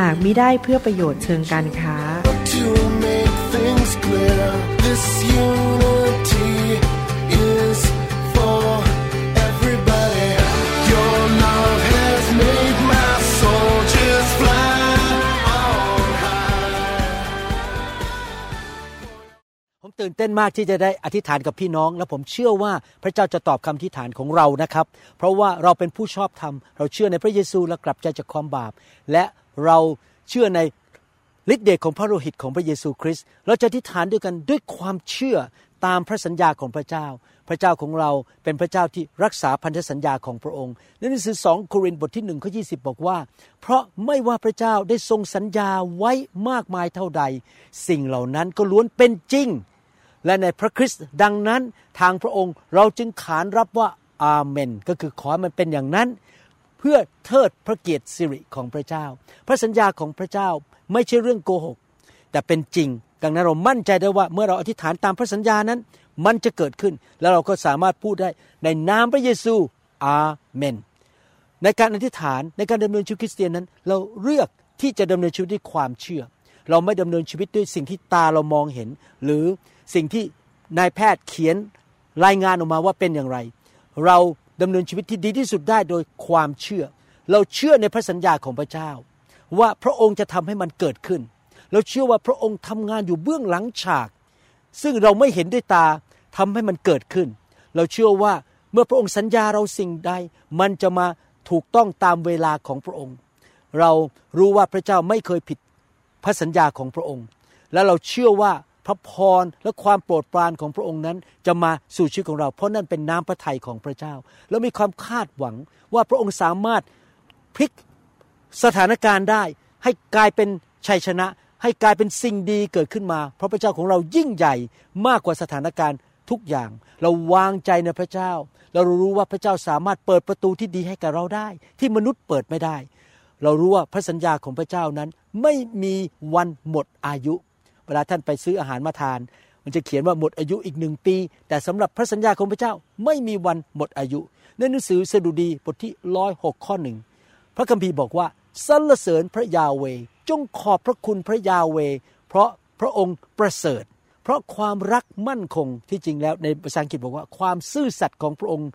หากมิได้เพื่อประโยชน์เชิงการค้า to make things clear. This unity is for everybody. Your love has made my soul just fly on high. ผมตื่นเต้นมากที่จะได้อธิษฐานกับพี่น้อง และผมเชื่อว่าพระเจ้าจะตอบคำอธิษฐานของเรานะครับ เพราะว่าเราเป็นผู้ชอบธรรม เราเชื่อในพระเยซูและกลับใจจากความบาป และ เราเชื่อในฤทธิ์เดชของพระโลหิตของพระเยซูคริสต์เราจะอธิษฐานด้วยกันด้วยความเชื่อตามพระสัญญาของพระเจ้า พระเจ้าของเราเป็นพระเจ้าที่รักษาพันธสัญญาของพระองค์ในหนังสือสองโครินธ์บทที่หนึ่งข้อยีบอกว่า เพราะไม่ว่าพระเจ้าได้ทรงสัญญาไว้มากมายเท่าใด สิ่งเหล่านั้นก็ล้วนเป็นจริง และในพระคริสต์ดังนั้นทางพระองค์เราจึงขานรับว่าอาเมน ก็คือขอให้มันเป็นอย่างนั้น เพื่อเทิดพระเกียรติสิริของพระเจ้า พระสัญญาของพระเจ้าไม่ใช่เรื่องโกหก แต่เป็นจริง ดังนั้นเรามั่นใจได้ว่าเมื่อเราอธิษฐานตามพระสัญญานั้น มันจะเกิดขึ้น แล้วเราก็สามารถพูดได้ในนามพระเยซู อาเมน ในการอธิษฐานในการดำเนินชีวิตคริสเตียนนั้น เราเลือกที่จะดำเนินชีวิตด้วยความเชื่อ เราไม่ดำเนินชีวิตด้วยสิ่งที่ตาเรามองเห็น หรือสิ่งที่นายแพทย์เขียนรายงานออกมาว่าเป็นอย่างไร เรา ดำเนินชีวิตที่ดีที่สุดได้โดยความเชื่อ เราเชื่อในพระสัญญาของพระเจ้า ว่าพระองค์จะทำให้มันเกิดขึ้น เราเชื่อว่าพระองค์ทำงานอยู่เบื้องหลังฉาก ซึ่งเราไม่เห็นด้วยตาทำให้มันเกิดขึ้น เราเชื่อว่าเมื่อพระองค์สัญญาเราสิ่งใด มันจะมาถูกต้องตามเวลาของพระองค์ เรารู้ว่าพระเจ้าไม่เคยผิดพระสัญญาของพระองค์ และเราเชื่อว่า พระพรและความโปรดปรานของพระองค์นั้น จะมาสู่ชีวิตของเรา เพราะนั่นเป็นน้ำพระทัยของพระเจ้า แล้วมีความคาดหวังว่าพระองค์สามารถพลิกสถานการณ์ได้ ให้กลายเป็นชัยชนะ ให้กลายเป็นสิ่งดีเกิดขึ้นมา เพราะพระเจ้าของเรายิ่งใหญ่มากกว่าสถานการณ์ทุกอย่าง เราวางใจในพระเจ้า เรารู้ว่าพระเจ้าสามารถเปิดประตูที่ดีให้กับเราได้ ที่มนุษย์เปิดไม่ได้ เรารู้ว่าพระสัญญาของพระเจ้านั้นไม่มีวันหมดอายุ เวลาท่านไปซื้ออาหารมาทาน มันจะเขียนว่าหมดอายุอีกหนึ่งปี แต่สำหรับพระสัญญาของพระเจ้าไม่มีวันหมดอายุ ในหนังสือสดุดีบทที่ร้อยหกข้อหนึ่งพระคัมภีร์บอกว่าสรรเสริญพระยาเว จงขอบพระคุณพระยาเว เพราะพระองค์ประเสริฐ เพราะความรักมั่นคงที่จริงแล้วในภาษาอังกฤษบอกว่าความซื่อสัตย์ของพระองค์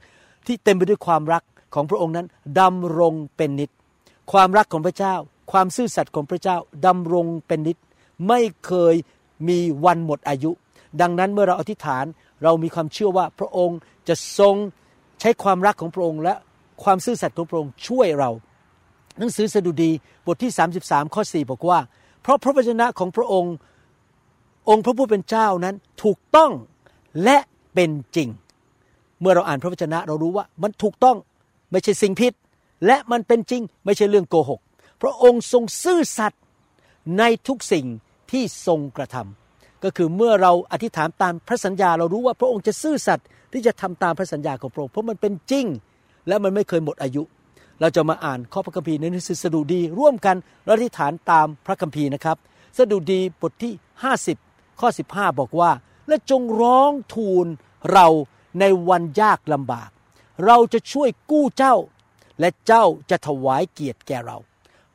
ที่เต็มไปด้วยความรักของพระองค์นั้นดำรงเป็นนิจความรักของพระเจ้า ความซื่อสัตย์ของพระเจ้าดำรงเป็นนิจ ไม่เคยมีวันหมดอายุ ดังนั้นเมื่อเราอธิษฐานเรามีความเชื่อว่าพระองค์จะทรงใช้ความรักของพระองค์ และความซื่อสัตย์ของพระองค์ช่วยเรา หนังสือสดุดีบทที่ 33 ข้อ 4 บอกว่า เพราะพระวจนะของพระองค์ องค์พระผู้เป็นเจ้านั้นถูกต้องและเป็นจริง เมื่อเราอ่านพระวจนะเรารู้ว่ามันถูกต้องไม่ใช่สิ่งผิด และมันเป็นจริง ไม่ใช่เรื่องโกหก พระองค์ทรงซื่อสัตย์ในทุกสิ่ง ที่ทรงกระทำก็คือเมื่อเราอธิษฐานตามพระสัญญาเรารู้ว่าพระองค์จะซื่อสัตย์ที่จะทำตามพระสัญญาของพระองค์เพราะมันเป็นจริง และมันไม่เคยหมดอายุ เราจะมาอ่านข้อพระคัมภีร์ในหนังสือสดุดี ร่วมกันและอธิษฐานตามพระคัมภีร์นะครับ สดุดีบทที่ 50 ข้อ 15 บอกว่า และจงร้องทูลเราในวันยากลำบาก เราจะช่วยกู้เจ้า และเจ้าจะถวายเกียรติแก่เรา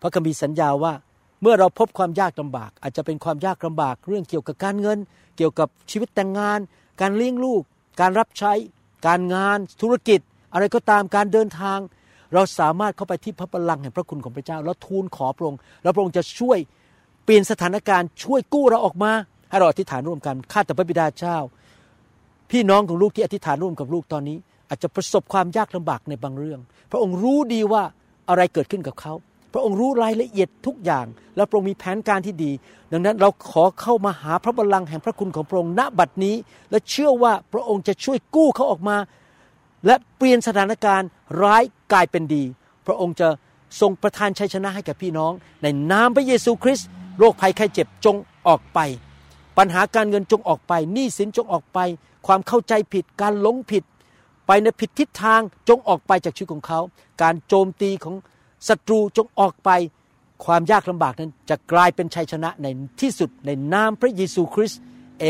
พระคัมภีร์สัญญาว่า เมื่อเราพบความยากลำบาก อาจจะเป็นความยากลำบากเรื่องเกี่ยวกับการเงิน เกี่ยวกับชีวิตแต่งงาน การเลี้ยงลูก การรับใช้ การงาน ธุรกิจ อะไรก็ตามการเดินทาง เราสามารถเข้าไปที่พระบัลลังก์แห่งพระคุณของพระเจ้า แล้วทูลขอพระองค์แล้วพระองค์จะช่วยเปลี่ยนสถานการณ์ช่วยกู้เราออกมาให้เราอธิษฐานร่วมกันข้าแต่พระบิดาเจ้า พี่น้องของลูกที่อธิษฐานร่วมกับลูกตอนนี้ อาจจะประสบความยากลำบากในบางเรื่อง พระองค์รู้ดีว่าอะไรเกิดขึ้นกับเขา ระองค์รู้รายละเอียดทุกอย่าง และพระองค์มีแผนการที่ดี ดังนั้นเราขอเข้ามาหาพระบัลลังก์แห่งพระคุณของพระองค์ณบัดนี้ และเชื่อว่าพระองค์จะช่วยกู้เขาออกมา และเปลี่ยนสถานการณ์ร้ายกลายเป็นดี พระองค์จะทรงประทานชัยชนะให้กับพี่น้อง ในนามพระเยซูคริสต์โรคภัยไข้เจ็บจงออกไป ปัญหาการเงินจงออกไปหนี้สินจงออกไป ความเข้าใจผิดการหลงผิด ไปในผิดทิศทางจงออกไปจากชีวิตของเขา การโจมตีของ ศัตรูจงออกไปความยากลำบากนั้นจะกลายเป็นชัยชนะในที่สุดในนามพระเยซูคริสต์เอ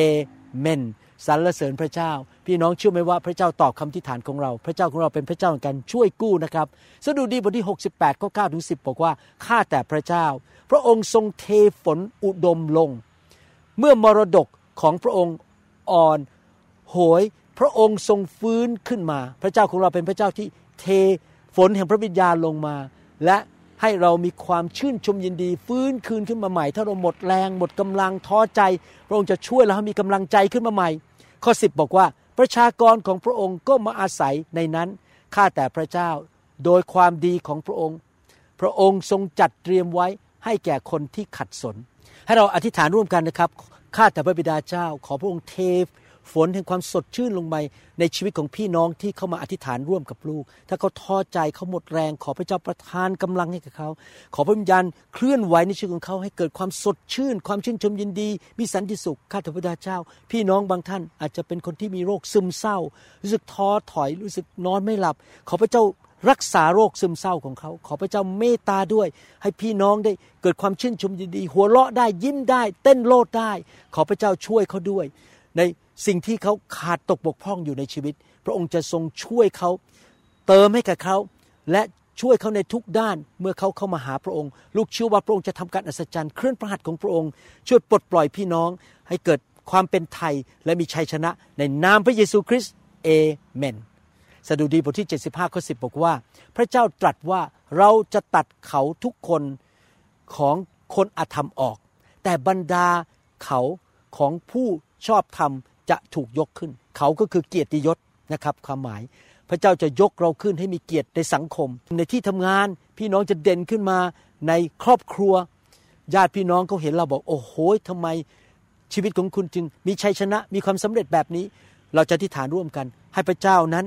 เมนสรรเสริญพระเจ้า พี่น้องเชื่อไหมว่าพระเจ้าตอบคำที่ฐานของเรา พระเจ้าของเราเป็นพระเจ้าแห่งการช่วยกู้นะครับสดุดีบทที่ 68ข้อ9ถึง10 บอกว่าข้าแต่พระเจ้า พระองค์ทรงเทฝนอุดมลง เมื่อมรดกของพระองค์อ่อนโหย พระองค์ทรงฟื้นขึ้นมา พระเจ้าของเราเป็นพระเจ้าที่เทฝนแห่งพระวิญญาณลงมา และให้เรามีความชื่นชมยินดี ฟื้นคืนขึ้นมาใหม่ ถ้าเราหมดแรง หมดกำลังท้อใจ พระองค์จะช่วยเราให้มีกำลังใจขึ้นมาใหม่ ข้อ 10 บอกว่า ประชากรของพระองค์ก็มาอาศัยในนั้นข้าแต่พระเจ้า โดยความดีของพระองค์ พระองค์ทรงจัดเตรียมไว้ให้แก่คนที่ขัดสน ให้เราอธิษฐานร่วมกันนะครับข้าแต่พระบิดาเจ้า ขอพระองค์เท ฝนแห่งความสดชื่นลงไปในชีวิตของพี่น้องที่เข้ามาอธิษฐานร่วมกับลูก ถ้าเขาท้อใจเขาหมดแรง ขอพระเจ้าประทานกำลังให้กับเขา ขอพระวิญญาณเคลื่อนไหวในชีวิตของเขาให้เกิดความสดชื่น ความชื่นชมยินดี มีสันติสุขข้าแต่พระบิดาเจ้า พี่น้องบางท่านอาจจะเป็นคนที่มีโรคซึมเศร้า รู้สึกท้อถอยรู้สึกนอนไม่หลับ ขอพระเจ้ารักษาโรคซึมเศร้าของเขา ขอพระเจ้าเมตตาด้วย ให้พี่น้องได้เกิดความชื่นชมยินดี หัวเราะได้ยิ้มได้ เต้นโลดได้ ขอพระเจ้าช่วยเขาด้วย ในสิ่งที่เขาขาดตกบกพร่องอยู่ในชีวิต พระองค์จะทรงช่วยเขาเติมให้กับเขาและช่วยเขาในทุกด้านเมื่อเขาเข้ามาหาพระองค์ ลูกเชื่อว่าพระองค์จะทำการอัศจรรย์เคลื่อนพระหัตถ์ของพระองค์ ช่วยปลดปล่อยพี่น้อง ให้เกิดความเป็นไทยและมีชัยชนะในนามพระเยซูคริสต์เอเมนสดุดีบทที่ 75ข้อ10 บอกว่า พระเจ้าตรัสว่าเราจะตัดเขาทุกคนของคนอธรรมออก แต่บรรดาเขาของผู้ ชอบธรรมจะถูกยกขึ้น เขาก็คือเกียรติยศนะครับความหมาย พระเจ้าจะยกเราขึ้นให้มีเกียรติในสังคม ในที่ทำงานพี่น้องจะเด่นขึ้นมาในครอบครัว ญาติพี่น้องเขาเห็นเราบอก โอ้โหทำไมชีวิตของคุณจึงมีชัยชนะมีความสำเร็จแบบนี้ เราจะที่ฐานร่วมกัน ให้พระเจ้านั้น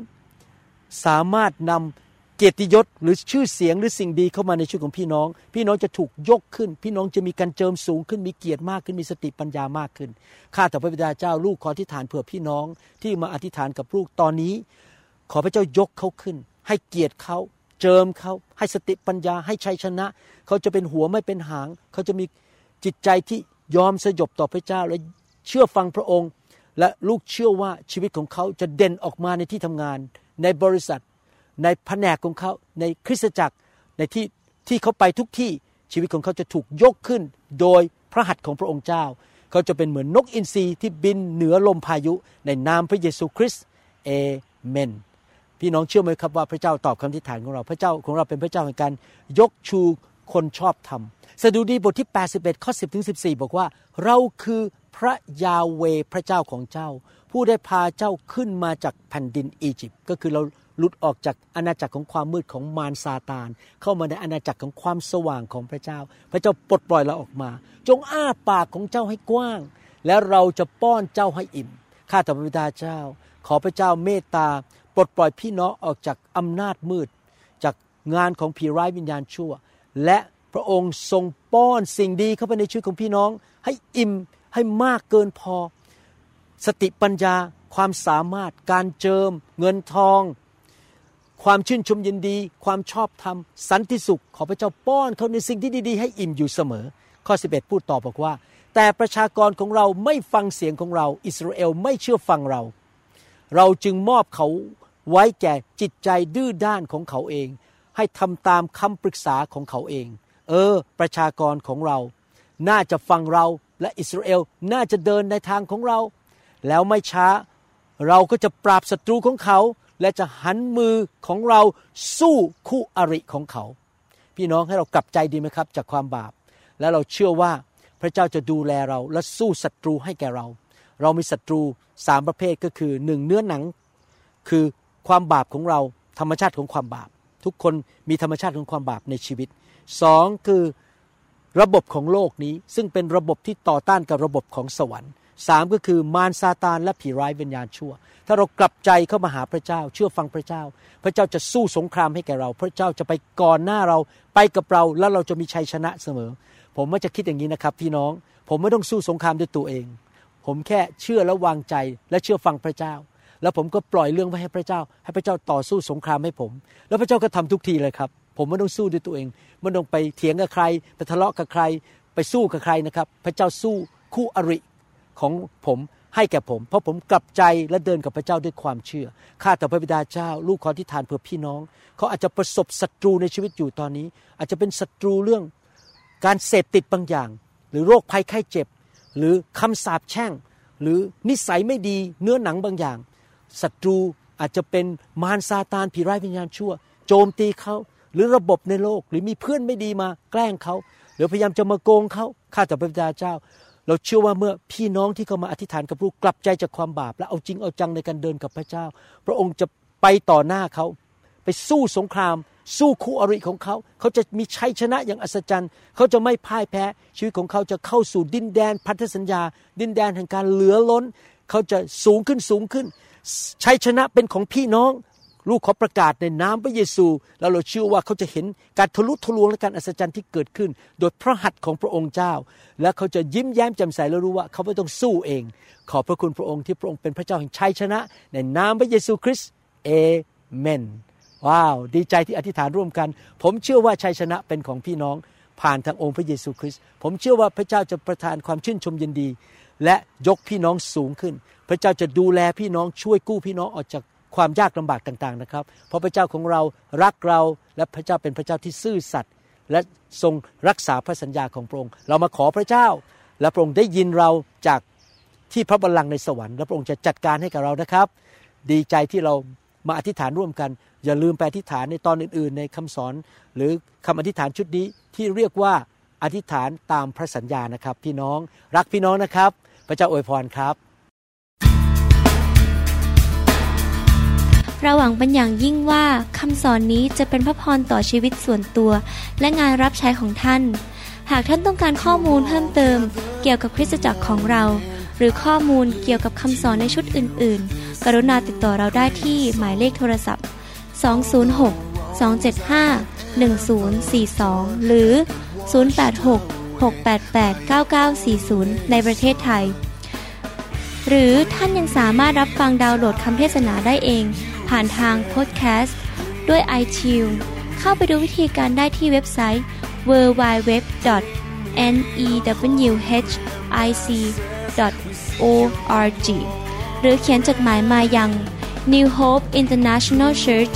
สามารถนำ เกียรติยศหรือชื่อเสียงหรือสิ่งดีเข้ามาในชีวิตของพี่น้อง พี่น้องจะถูกยกขึ้น พี่น้องจะมีการเจิมสูงขึ้นมีเกียรติมากขึ้นมีสติปัญญามากขึ้นข้าแต่พระบิดาเจ้าลูกขออธิษฐานเผื่อพี่น้องที่มาอธิษฐานกับลูกตอนนี้ ขอพระเจ้ายกเขาขึ้น ให้เกียรติเขาเจิมเขาให้สติปัญญาให้ชัยชนะ เขาจะเป็นหัวไม่เป็นหาง เขาจะมีจิตใจที่ยอมสยบต่อพระเจ้าและเชื่อฟังพระองค์ และลูกเชื่อว่าชีวิตของเขาจะเด่นออกมาในที่ทำงาน ในบริษัท ในแผนกของเขาในคริสตจักรในที่ที่เขาไปทุกที่ชีวิตของเขาจะถูกยกขึ้นโดยพระหัตถ์ของพระองค์เจ้า เขาจะเป็นเหมือนนกอินทรีที่บินเหนือลมพายุในนามพระเยซูคริสต์เอเมนพี่น้องเชื่อไหมครับว่าพระเจ้าตอบคำทิฐานของเรา พระเจ้าของเราเป็นพระเจ้าแห่งการยกชู คนชอบธรรมสดุดีบทที่ 81 ข้อ 10 ถึง 14 บอกว่า เราคือพระยาเวพระเจ้าของเจ้า ผู้ได้พาเจ้าขึ้นมาจากแผ่นดินอียิปต์ก็คือเราหลุดออกจากอาณาจักรของความมืดของมารซาตาน เข้ามาในอาณาจักรของความสว่างของพระเจ้า พระเจ้าปลดปล่อยเราออกมา จงอ้าปากของเจ้าให้กว้าง และเราจะป้อนเจ้าให้อิ่มข้าแต่พระบิดาเจ้า ขอพระเจ้าเมตตาปลดปล่อยพี่น้องออกจากอำนาจมืด จากงานของผีร้ายวิญญาณชั่ว และพระองค์ทรงป้อนสิ่งดีเข้าไปในชีวิตของพี่น้อง ให้อิ่มให้มากเกินพอ สติปัญญาความสามารถ การเจิม เงินทอง ความชื่นชมยินดี ความชอบธรรม สันติสุข ขอพระเจ้าป้อนเขาในสิ่งที่ดี ๆ ให้อิ่มอยู่เสมอ ข้อ 11 พูดต่อบอกว่า แต่ประชากรของเราไม่ฟังเสียงของเรา อิสราเอลไม่เชื่อฟังเรา เราจึงมอบเขาไว้แก่จิตใจดื้อด้านของเขาเอง ให้ทำตามคำปรึกษาของเขาเอง เออ ประชากรของเรา น่าจะฟังเราและอิสราเอลน่าจะเดินในทางของเรา แล้วไม่ช้าเราก็จะปราบศัตรูของเขา และจะหันมือของเราสู้คู่อริของเขา พี่น้องให้เรากลับใจดีไหมครับ จากความบาป และเราเชื่อว่าพระเจ้าจะดูแลเราและสู้ศัตรูให้แก่เรา เรามีศัตรูสามประเภทก็คือหนึ่งเนื้อหนัง คือความบาปของเราธรรมชาติของความบาป ทุกคนมีธรรมชาติของความบาปในชีวิตสองคือระบบของโลกนี้ซึ่งเป็นระบบที่ต่อต้านกับระบบของสวรรค์สามก็คือมารซาตานและผีร้ายวิญญาณชั่ว ถ้าเรากลับใจเข้ามาหาพระเจ้า เชื่อฟังพระเจ้า พระเจ้าจะสู้สงครามให้แก่เรา พระเจ้าจะไปก่อนหน้าเราไปกับเราแล้วเราจะมีชัยชนะเสมอ ผมไม่จะคิดอย่างนี้นะครับ พี่น้อง ผมไม่ต้องสู้สงครามด้วยตัวเอง ผมแค่เชื่อและวางใจและเชื่อฟังพระเจ้า แล้วผมก็ปล่อยเรื่องไว้ให้พระเจ้า ให้พระเจ้าต่อสู้สงครามให้ผม แล้วพระเจ้าก็ทำทุกทีเลยครับ ผมไม่ต้องสู้ด้วยตัวเองไม่ต้องไปเถียงกับใครไปทะเลาะกับใคร ไปสู้กับใครนะครับ พระเจ้าสู้คู่อริของผมให้แก่ผม เพราะผมกลับใจและเดินกับพระเจ้าด้วยความเชื่อข้าแต่พระบิดาเจ้า ลูกขอที่ฐานเพื่อพี่น้อง เขาอาจจะประสบศัตรูในชีวิตอยู่ตอนนี้ อาจจะเป็นศัตรูเรื่องการเสพติดบางอย่าง หรือโรคภัยไข้เจ็บ หรือคำสาปแช่ง หรือนิสัยไม่ดีเนื้อหนังบางอย่าง ศัตรูอาจจะเป็นมารซาตานผีร้ายวิญญาณชั่ว โจมตีเขาหรือระบบในโลกหรือมีเพื่อนไม่ดีมาแกล้งเขา หรือพยายามจะมาโกงเขาข้าแต่พระบิดาเจ้า เราเชื่อว่าเมื่อพี่น้องที่เขามาอธิษฐานกับลูกกลับใจจากความบาป และเอาจริงเอาจังในการเดินกับพระเจ้า พระองค์จะไปต่อหน้าเขาไปสู้สงคราม สู้คู่อริของเขา เขาจะมีชัยชนะอย่างอัศจรรย์ เขาจะไม่พ่ายแพ้ ชีวิตของเขาจะเข้าสู่ดินแดนพันธสัญญา ดินแดนแห่งการเหลือล้น เขาจะสูงขึ้นสูงขึ้น ชัยชนะเป็นของพี่น้อง ลูกขอประกาศในนามพระเยซู แล้วเราเชื่อว่าเขาจะเห็นการทะลุทะลวงและการอัศจรรย์ที่เกิดขึ้น โดยพระหัตถ์ของพระองค์เจ้า และเขาจะยิ้มแย้มแจ่มใสและรู้ว่าเขาไม่ต้องสู้เอง ขอบพระคุณพระองค์ที่พระองค์เป็นพระเจ้าแห่งชัยชนะ ในนามพระเยซูคริสต์เอเมนว้าว ดีใจที่อธิษฐานร่วมกัน ผมเชื่อว่าชัยชนะเป็นของพี่น้อง ผ่านทางองค์พระเยซูคริสต์ผมเชื่อว่าพระเจ้าจะประทานความชื่นชมยินดี และยกพี่น้องสูงขึ้น พระเจ้าจะดูแลพี่น้องช่วยกู้พี่น้องออกจากความยากลำบากต่างๆนะครับ เพราะพระเจ้าของเรารักเราและพระเจ้าเป็นพระเจ้าที่ซื่อสัตย์และทรงรักษาพระสัญญาของพระองค์ เรามาขอพระเจ้า และพระองค์ได้ยินเราจากที่พระบัลลังก์ในสวรรค์และพระองค์จะจัดการให้กับเรานะครับ ดีใจที่เรามาอธิษฐานร่วมกัน อย่าลืมไปอธิษฐานในตอนอื่น ๆ ในคำสอน หรือคำอธิษฐานชุดนี้ที่เรียกว่าอธิษฐานตามพระสัญญานะครับ พี่น้องรักพี่น้องนะครับ ระเจ้าอวยพรครับเราหวังเป็นอย่างยิ่งว่าคำสอนนี้จะเป็นพระพรต่อชีวิตส่วนตัว และงานรับใช้ของท่าน หากท่านต้องการข้อมูลเพิ่มเติม เกี่ยวกับคริสตจักรของเรา หรือข้อมูลเกี่ยวกับคำสอนในชุดอื่น ๆ กรุณาติดต่อเราได้ที่หมายเลขโทรศัพท์ 206 275 1042 หรือ 086 688 9940 ในประเทศไทย หรือท่านยังสามารถรับฟังดาวน์โหลดคำเทศนาได้เอง ผ่านทางพอดแคสต์ด้วย iTunes เข้าไปดูวิธีการได้ที่เว็บไซต์ www.newhic.org หรือเขียนจดหมายมายัง New Hope International Church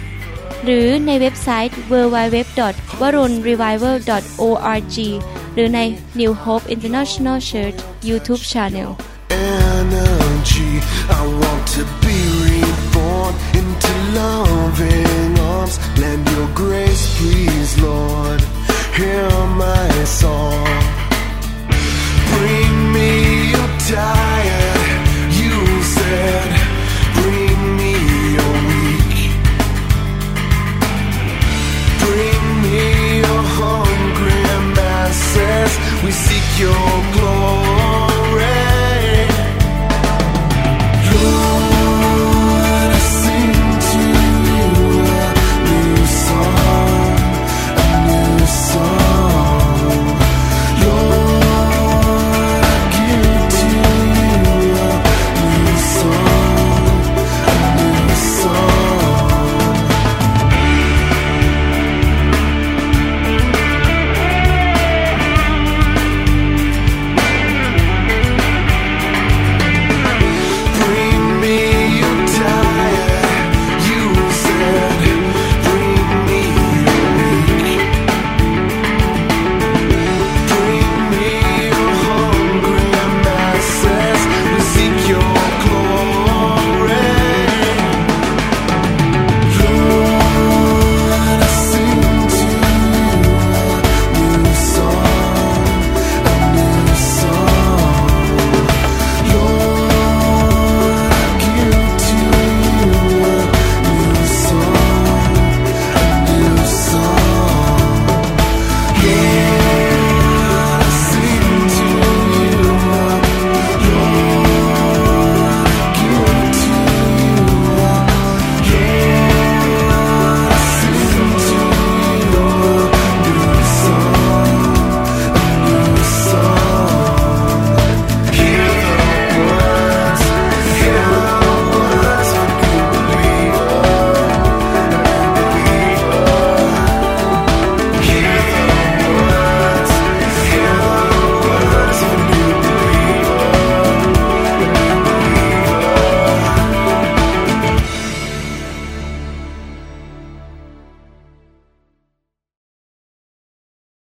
หรือในเว็บไซต์ www.warunrevival.org หรือใน New Hope International Church YouTube Channel Energy, I want to be reborn into loving arms. Lend your grace, please, Lord. Hear my song. Bring me your diet. your glory.